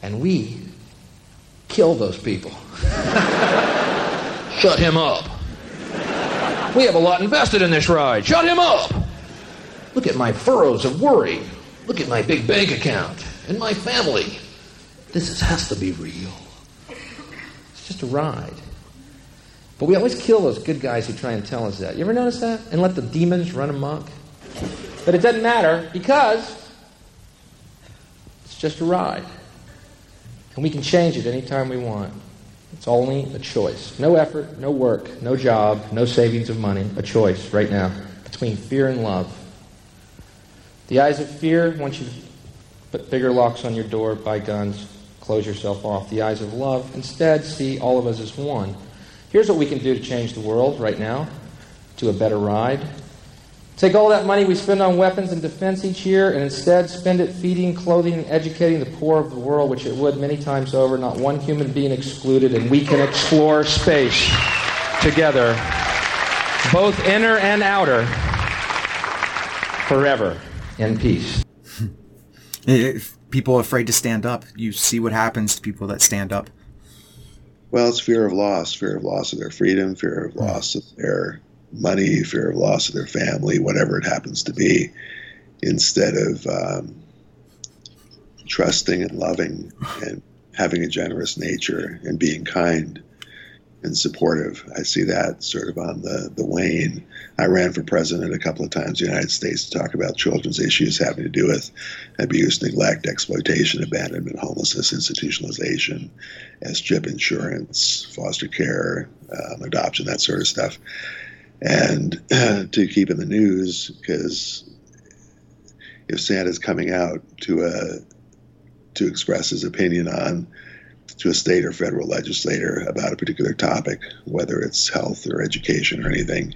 And we kill those people. Shut him up. We have a lot invested in this ride. Shut him up. Look at my furrows of worry. Look at my big bank account and my family. This is, has to be real. Just a ride. But we always kill those good guys who try and tell us that. You ever notice that? And let the demons run amok? But it doesn't matter because it's just a ride. And we can change it anytime we want. It's only a choice. No effort, no work, no job, no savings of money. A choice right now between fear and love. The eyes of fear want you to put bigger locks on your door, buy guns, close yourself off. The eyes of love instead see all of us as one. Here's what we can do to change the world right now to a better ride. Take all that money we spend on weapons and defense each year and instead spend it feeding, clothing, and educating the poor of the world, which it would many times over, not one human being excluded, and we can explore space together, both inner and outer, forever in peace.
People afraid to stand up, you see what happens to people that stand up.
Well, it's fear of loss, fear of loss of their freedom, fear of loss of their money, fear of loss of their family, whatever it happens to be, instead of um, trusting and loving and having a generous nature and being kind and supportive. I see that sort of on the, the wane. I ran for president a couple of times in the United States to talk about children's issues having to do with abuse, neglect, exploitation, abandonment, homelessness, institutionalization, SCHIP insurance, foster care, um, adoption, that sort of stuff. And to keep in the news because if Santa's coming out to uh, to express his opinion on to a state or federal legislator about a particular topic, whether it's health or education or anything,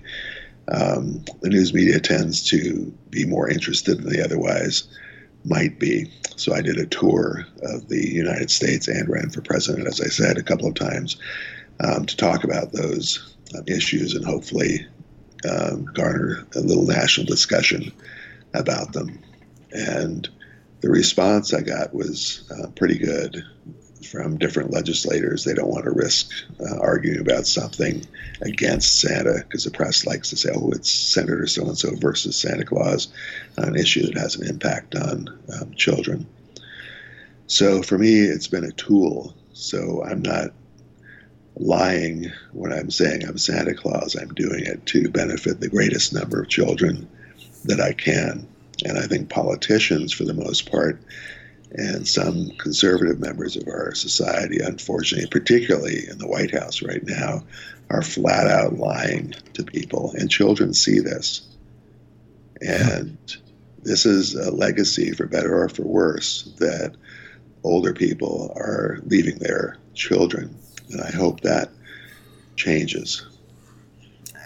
um, the news media tends to be more interested than they otherwise might be. So I did a tour of the United States and ran for president, as I said, a couple of times um, to talk about those um, issues and hopefully um, garner a little national discussion about them. And the response I got was uh, pretty good from different legislators. They don't want to risk uh, arguing about something against Santa because the press likes to say, oh, it's Senator so and so versus Santa Claus an issue that has an impact on um, children. So for me, it's been a tool. So I'm not lying when I'm saying I'm Santa Claus. I'm doing it to benefit the greatest number of children that I can. And I think politicians, for the most part, and some conservative members of our society, unfortunately, particularly in the White House right now, are flat out lying to people. And children see this. And this is a legacy, for better or for worse, that older people are leaving their children. And I hope that changes.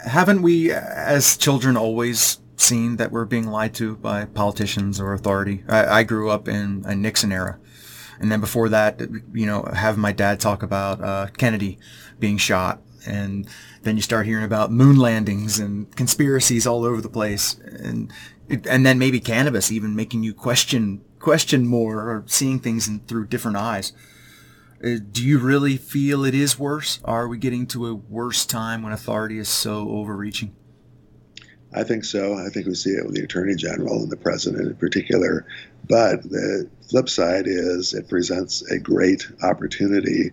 Haven't we, as children, always seen that we're being lied to by politicians or authority? I, I grew up in a Nixon era. and then before that, you know, having my dad talk about uh, Kennedy being shot, and then you start hearing about moon landings and conspiracies all over the place, and and then maybe cannabis even making you question question more or seeing things in, through different eyes. Uh, do you really feel it is worse? Are we getting to a worse time when authority is so overreaching?
I think so. I think we see it with the Attorney General and the President in particular. But the flip side is it presents a great opportunity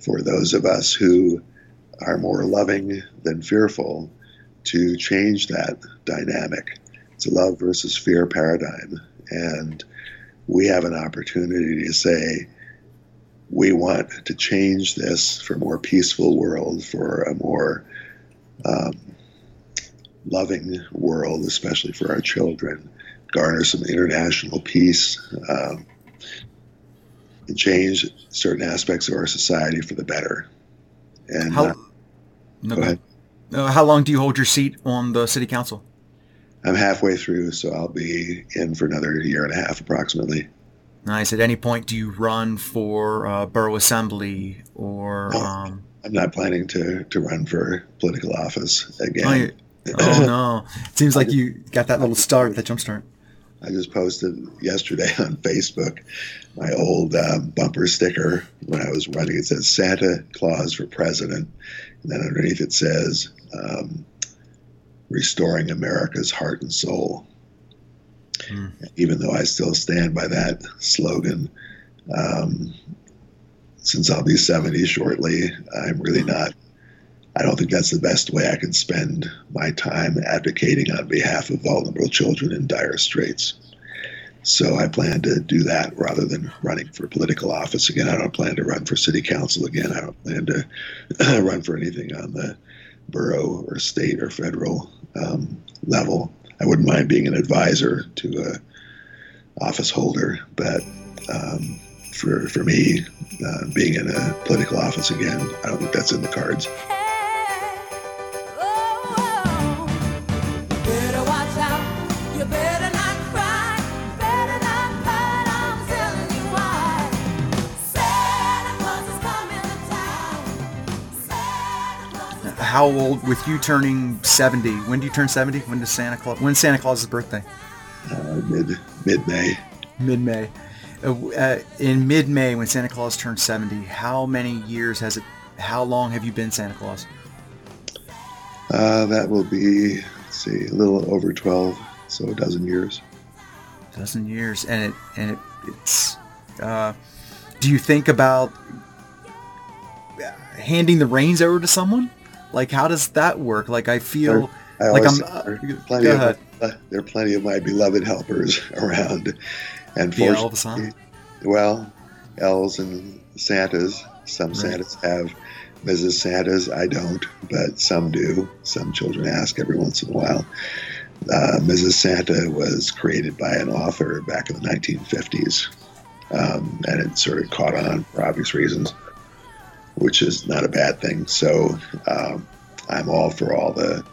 for those of us who are more loving than fearful to change that dynamic. It's a love versus fear paradigm. And we have an opportunity to say, we want to change this for a more peaceful world, for a more um, loving world, especially for our children, garner some international peace, um, and change certain aspects of our society for the better. And
How-
uh,
No,
go ahead.
Uh, how long do you hold your seat on the city council?
I'm halfway through, so I'll be in for another year and a half approximately.
Nice. At any point, do you run for uh, borough assembly or?
No.
Um,
I'm not planning to, to run for political office again.
Oh, no! It seems like you got that little start, that jump start.
I just posted yesterday on Facebook my old um, bumper sticker when I was running. It says Santa Claus for president, and then underneath it says um, restoring America's heart and soul.
Hmm.
Even though I still stand by that slogan, um, since I'll be 70 shortly, I'm really not. I don't think that's the best way I can spend my time advocating on behalf of vulnerable children in dire straits. So I plan to do that rather than running for political office again. I don't plan to run for city council again. I don't plan to run for anything on the borough or state or federal um, level. I wouldn't mind being an advisor to a office holder, but um, for for me, uh, being in a political office again, I don't think that's in the cards.
How old? With you turning seventy, when do you turn seventy? When does Santa Claus? when Santa Claus's birthday?
Uh, mid mid May.
Mid May. Uh, uh, in mid May, when Santa Claus turned seventy, how many years has it? How long have you been Santa Claus?
Uh, that will be let's see, a little over twelve, so a dozen years.
a dozen years and it and it, it's uh, do you think about handing the reins over to someone like how does that work like i feel
I
like i'm uh,
plenty
go
of,
ahead.
uh, there are plenty of my beloved helpers around, and
The elves, huh?
well, elves and Santas. Some
Right.
Santas have Mrs. Santas. I don't, but some do. Some children ask every once in a while. Uh, Mrs. Santa was created by an author back in the 1950s, um, and it sort of caught on for obvious reasons, which is not a bad thing. So um, I'm all for all the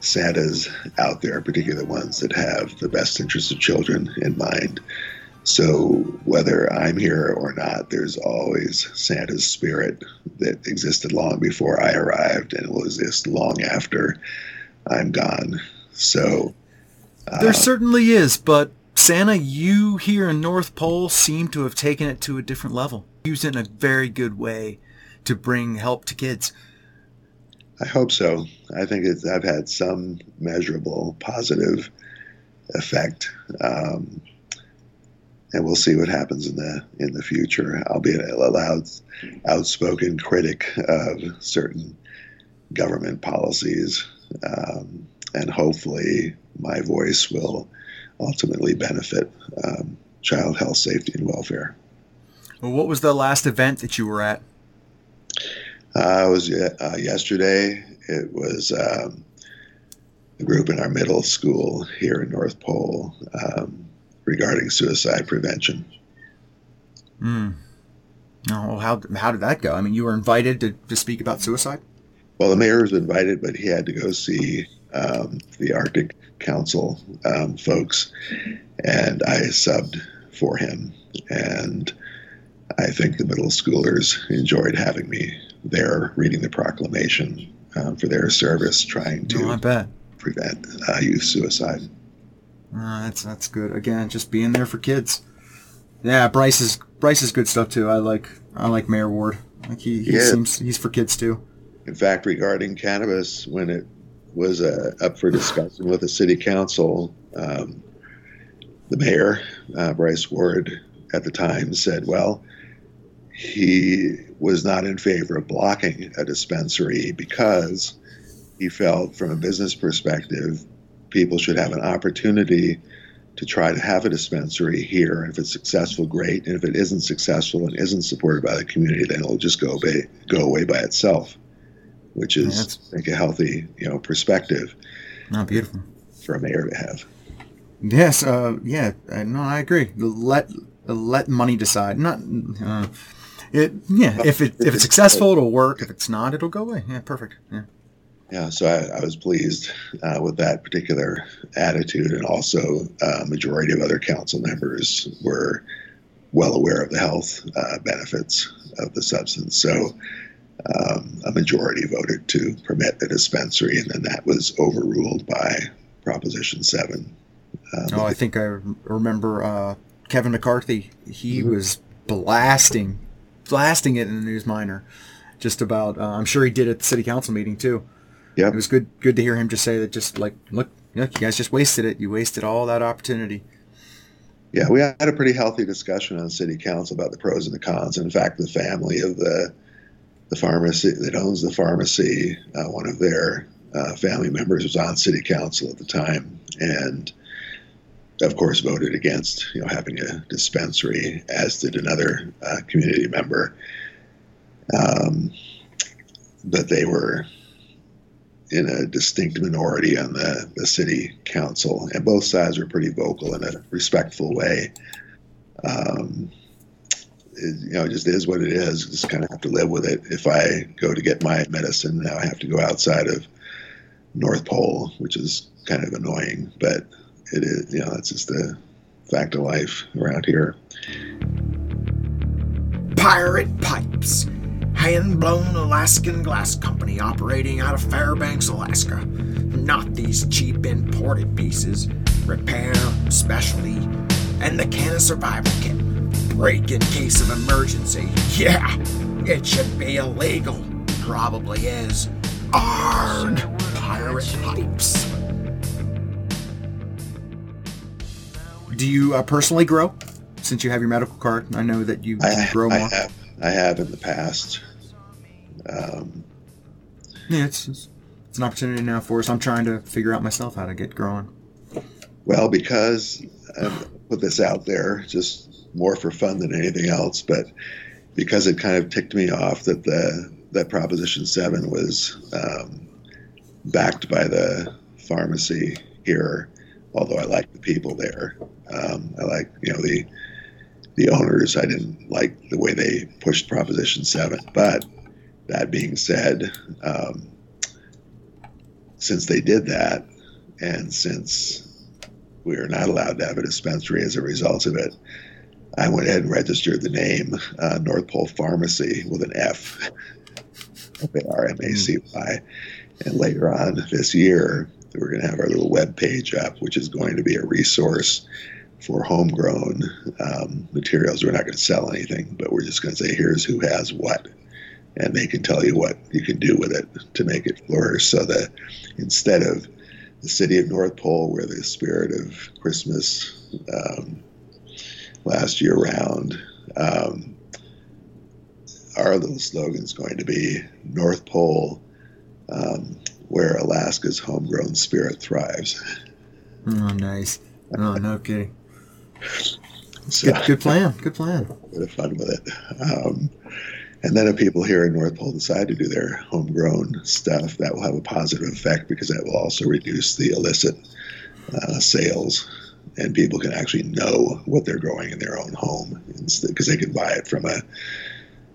Santas out there, particularly the ones that have the best interests of children in mind. So whether I'm here or not, there's always Santa's spirit that existed long before I arrived and will exist long after I'm gone. So uh,
there certainly is but santa you here in north pole seem to have taken it to a different level used it in a very good way to bring help to kids
I hope so. I think it's, I've had some measurable positive effect, um, and we'll see what happens in the in the future. I'll be a loud, outspoken critic of certain government policies, um, and hopefully my voice will ultimately benefit um, child health, safety, and welfare.
well, what was the last event that you were at
Uh, it was uh, yesterday. It was um, a group in our middle school here in North Pole um, regarding suicide prevention.
Hmm. Oh, how how did that go? I mean, you were invited to, to speak about suicide.
Well, the mayor was invited, but he had to go see um, the Arctic Council um, folks, and I subbed for him. And I think the middle schoolers enjoyed having me there reading the proclamation um, for their service, trying to
Oh,
prevent uh, youth suicide.
Uh, that's that's good. Again, just being there for kids. Yeah, Bryce is Bryce is good stuff too. I like I like Mayor Ward. Like he, he
Yeah.
seems he's for kids too.
In fact, regarding cannabis, when it was uh, up for discussion with the city council, um, the mayor, uh, Bryce Ward, at the time said, well, he was not in favor of blocking a dispensary because he felt, from a business perspective, people should have an opportunity to try to have a dispensary here. And if it's successful, great. And if it isn't successful and isn't supported by the community, then it'll just go away, go away by itself, which is,
Yeah,
I think, a healthy, you know, perspective
Oh, beautiful.
for a mayor to have.
Yes. Uh, yeah. No, I agree. Let let money decide. Not. Uh, it. Yeah. If it if it's successful, it'll work. If it's not, it'll go away. Yeah. Perfect. Yeah.
Yeah, so I, I was pleased uh, with that particular attitude, and also uh, majority of other council members were well aware of the health uh, benefits of the substance. So um, a majority voted to permit the dispensary, and then that was overruled by Proposition Seven. Um,
Oh, I think I remember uh, Kevin McCarthy. He was blasting, blasting it in the News Miner, just about. Uh, I'm sure he did at the city council meeting too.
Yeah,
it was good. Good to hear him just say that. Just like, look, look, you guys just wasted it. You wasted all that opportunity.
Yeah, we had a pretty healthy discussion on city council about the pros and the cons. And in fact, the family of the the pharmacy that owns the pharmacy, uh, one of their uh, family members was on city council at the time, and of course voted against you know having a dispensary, as did another uh, community member. Um, but they were in a distinct minority on the, the city council, and both sides were pretty vocal in a respectful way. Um, it, you know, it just is what it is. Just kind of have to live with it. If I go to get my medicine now, I have to go outside of North Pole, which is kind of annoying, but it is. You know, that's just the fact of life around here.
Pirate Pipes, hand blown Alaskan glass company operating out of Fairbanks, Alaska. Not these cheap imported pieces. Repair, specialty, and the can of survival kit. Break in case of emergency. Yeah, it should be illegal. Probably is. Arg! Pirate Pipes.
Do you uh, personally grow? Since you have your medical card, I know that you
I,
grow
I have, I have in the past. Um,
Yeah, it's, it's it's an opportunity now for us. I'm trying to figure out myself how to get growing.
Well, because I put this out there just more for fun than anything else, but because it kind of ticked me off that the that Proposition Seven was um, backed by the pharmacy here. Although I like the people there, um, I like you know the the owners. I didn't like the way they pushed Proposition Seven, but that being said, um, since they did that, and since we are not allowed to have a dispensary as a result of it, I went ahead and registered the name uh, North Pole Pharmacy with an F, F A R M A C Y. And later on this year, we're going to have our little web page up, which is going to be a resource for homegrown um, materials. We're not going to sell anything, but we're just going to say, here's who has what. And they can tell you what you can do with it to make it flourish so that instead of the city of North Pole, where the spirit of Christmas um, last year round, um, our little slogan is going to be North Pole, um, where Alaska's homegrown spirit thrives.
Oh, nice. Oh, no kidding.
So-
Good, good plan. Good plan.
bit of fun with it. Um, and then if people here in North Pole decide to do their homegrown stuff, that will have a positive effect because that will also reduce the illicit uh, sales, and people can actually know what they're growing in their own home because they can buy it from a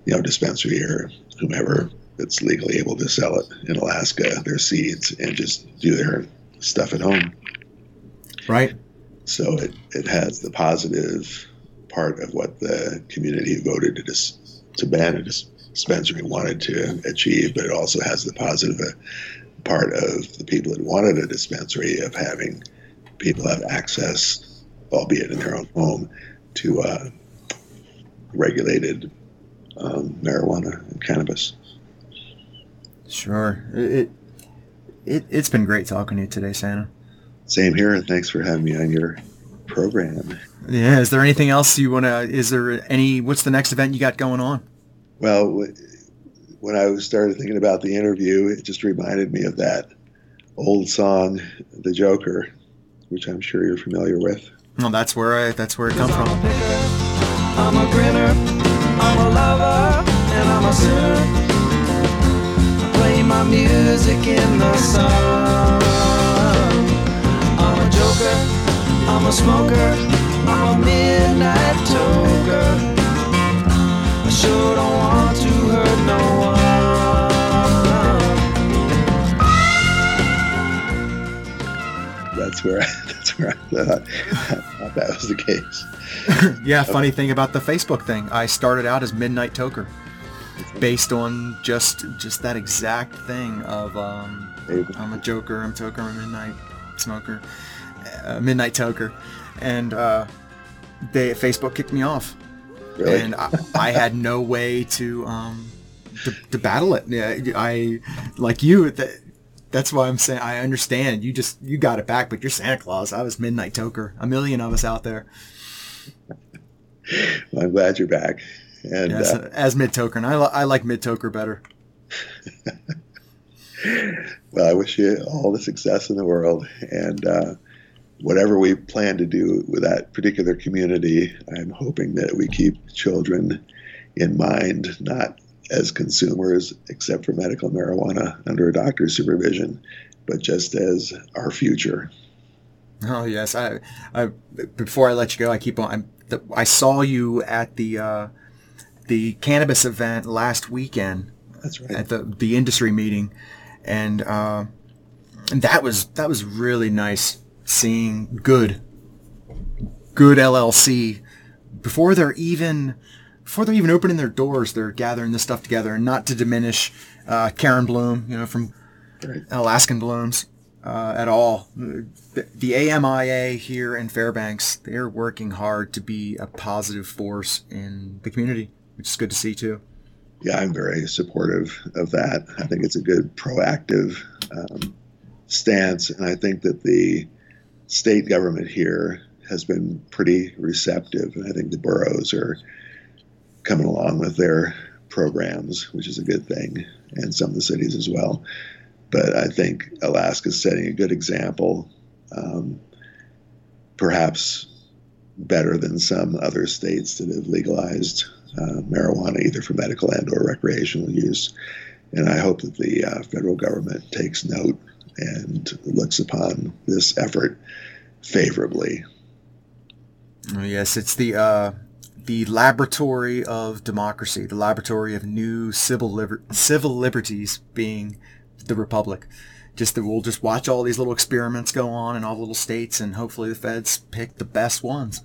you know dispensary or whomever that's legally able to sell it in Alaska, their seeds, and just do their stuff at home.
Right.
So it, it has the positive part of what the community voted to dis- to ban a dis- dispensary wanted to achieve, but it also has the positive uh, part of the people that wanted a dispensary of having people have access, albeit in their own home, to uh, regulated um, marijuana and cannabis.
Sure. It, it it's been great talking to you today, Santa.
Same here, and thanks for having me on your program.
Yeah. Is there anything else you want to? Is there any? What's the next event you got going on?
Well, when I started thinking about the interview, it just reminded me of that old song, "The Joker," which I'm sure you're familiar with.
Well, that's where I. That's where it comes from.
I'm a grinner, I'm a lover, and I'm a sinner. I play my music in the sun. I'm a joker, I'm a smoker, I'm a midnight toker. I sure don't want to hurt no one.
That's where that's where I thought, I thought that was the case.
yeah, funny thing about the Facebook thing. I started out as Midnight Toker, based on just just that exact thing of um, I'm a Joker, I'm a Toker, I'm a Midnight Smoker, uh, Midnight Toker, and uh, they Facebook kicked me off,
Really?
and I, I had no way to um, to, to battle it. Yeah, I like you. That, that's why I'm saying I understand. You just you got it back, but you're Santa Claus. I was Midnight Toker. A million of us out there.
Well, I'm glad you're back. And
Yes,
uh,
as mid toker, I, li- I like mid toker better.
well, I wish you all the success in the world, and uh, whatever we plan to do with that particular community, I'm hoping that we keep children in mind, not as consumers, except for medical marijuana under a doctor's supervision, but just as our future.
Oh yes, I, I before I let you go, I keep on. I'm, the, I saw you at the uh, the cannabis event last weekend.
That's right.
At the the industry meeting, and uh, and that was that was really nice seeing good good LLC before they're even before they're even opening their doors. They're gathering this stuff together, and not to diminish uh, Karen Bloom, you know, from Alaskan Blooms uh, at all. The, the AMIA here in Fairbanks, they're working hard to be a positive force in the community, which is good to see too.
yeah, I'm very supportive of that. I think it's a good proactive um, stance, and I think that the state government here has been pretty receptive, and I think the boroughs are coming along with their programs, which is a good thing, and some of the cities as well. But I think Alaska's setting a good example, um, perhaps better than some other states that have legalized uh, marijuana either for medical and or recreational use. And I hope that the uh, federal government takes note and looks upon this effort favorably.
Oh, yes, it's the uh, the laboratory of democracy, the laboratory of new civil liber- civil liberties, being the republic. Just that we'll just watch all these little experiments go on in all the little states, and hopefully the feds pick the best ones.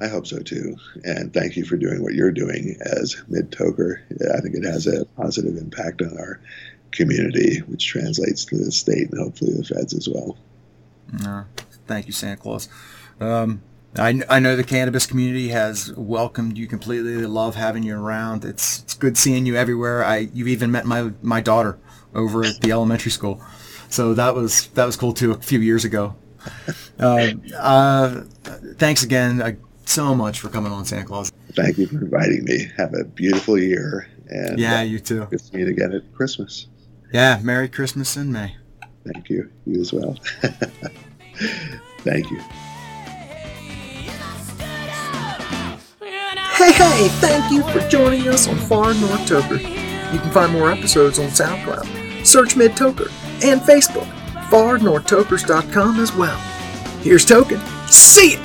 I hope so too. And thank you for doing what you're doing as Mid Toker. I think it has a positive impact on our community, which translates to the state and hopefully the feds as well.
No, thank you, Santa Claus. Um, I, I know the cannabis community has welcomed you completely. They love having you around. It's it's good seeing you everywhere. I you've even met my my daughter over at the elementary school, so that was that was cool too. A few years ago. Uh, uh, thanks again uh, so much for coming on, Santa Claus.
Thank you for inviting me. Have a beautiful year. And
Yeah,
uh,
you too.
Good to meet again at Christmas.
Yeah, Merry Christmas in May.
Thank you. You as well. Thank you.
Hey, hey, thank you for joining us on Far North Toker. You can find more episodes on SoundCloud, search Mid Toker, and Facebook, farnorthtokers.com as well. Here's Token. See ya!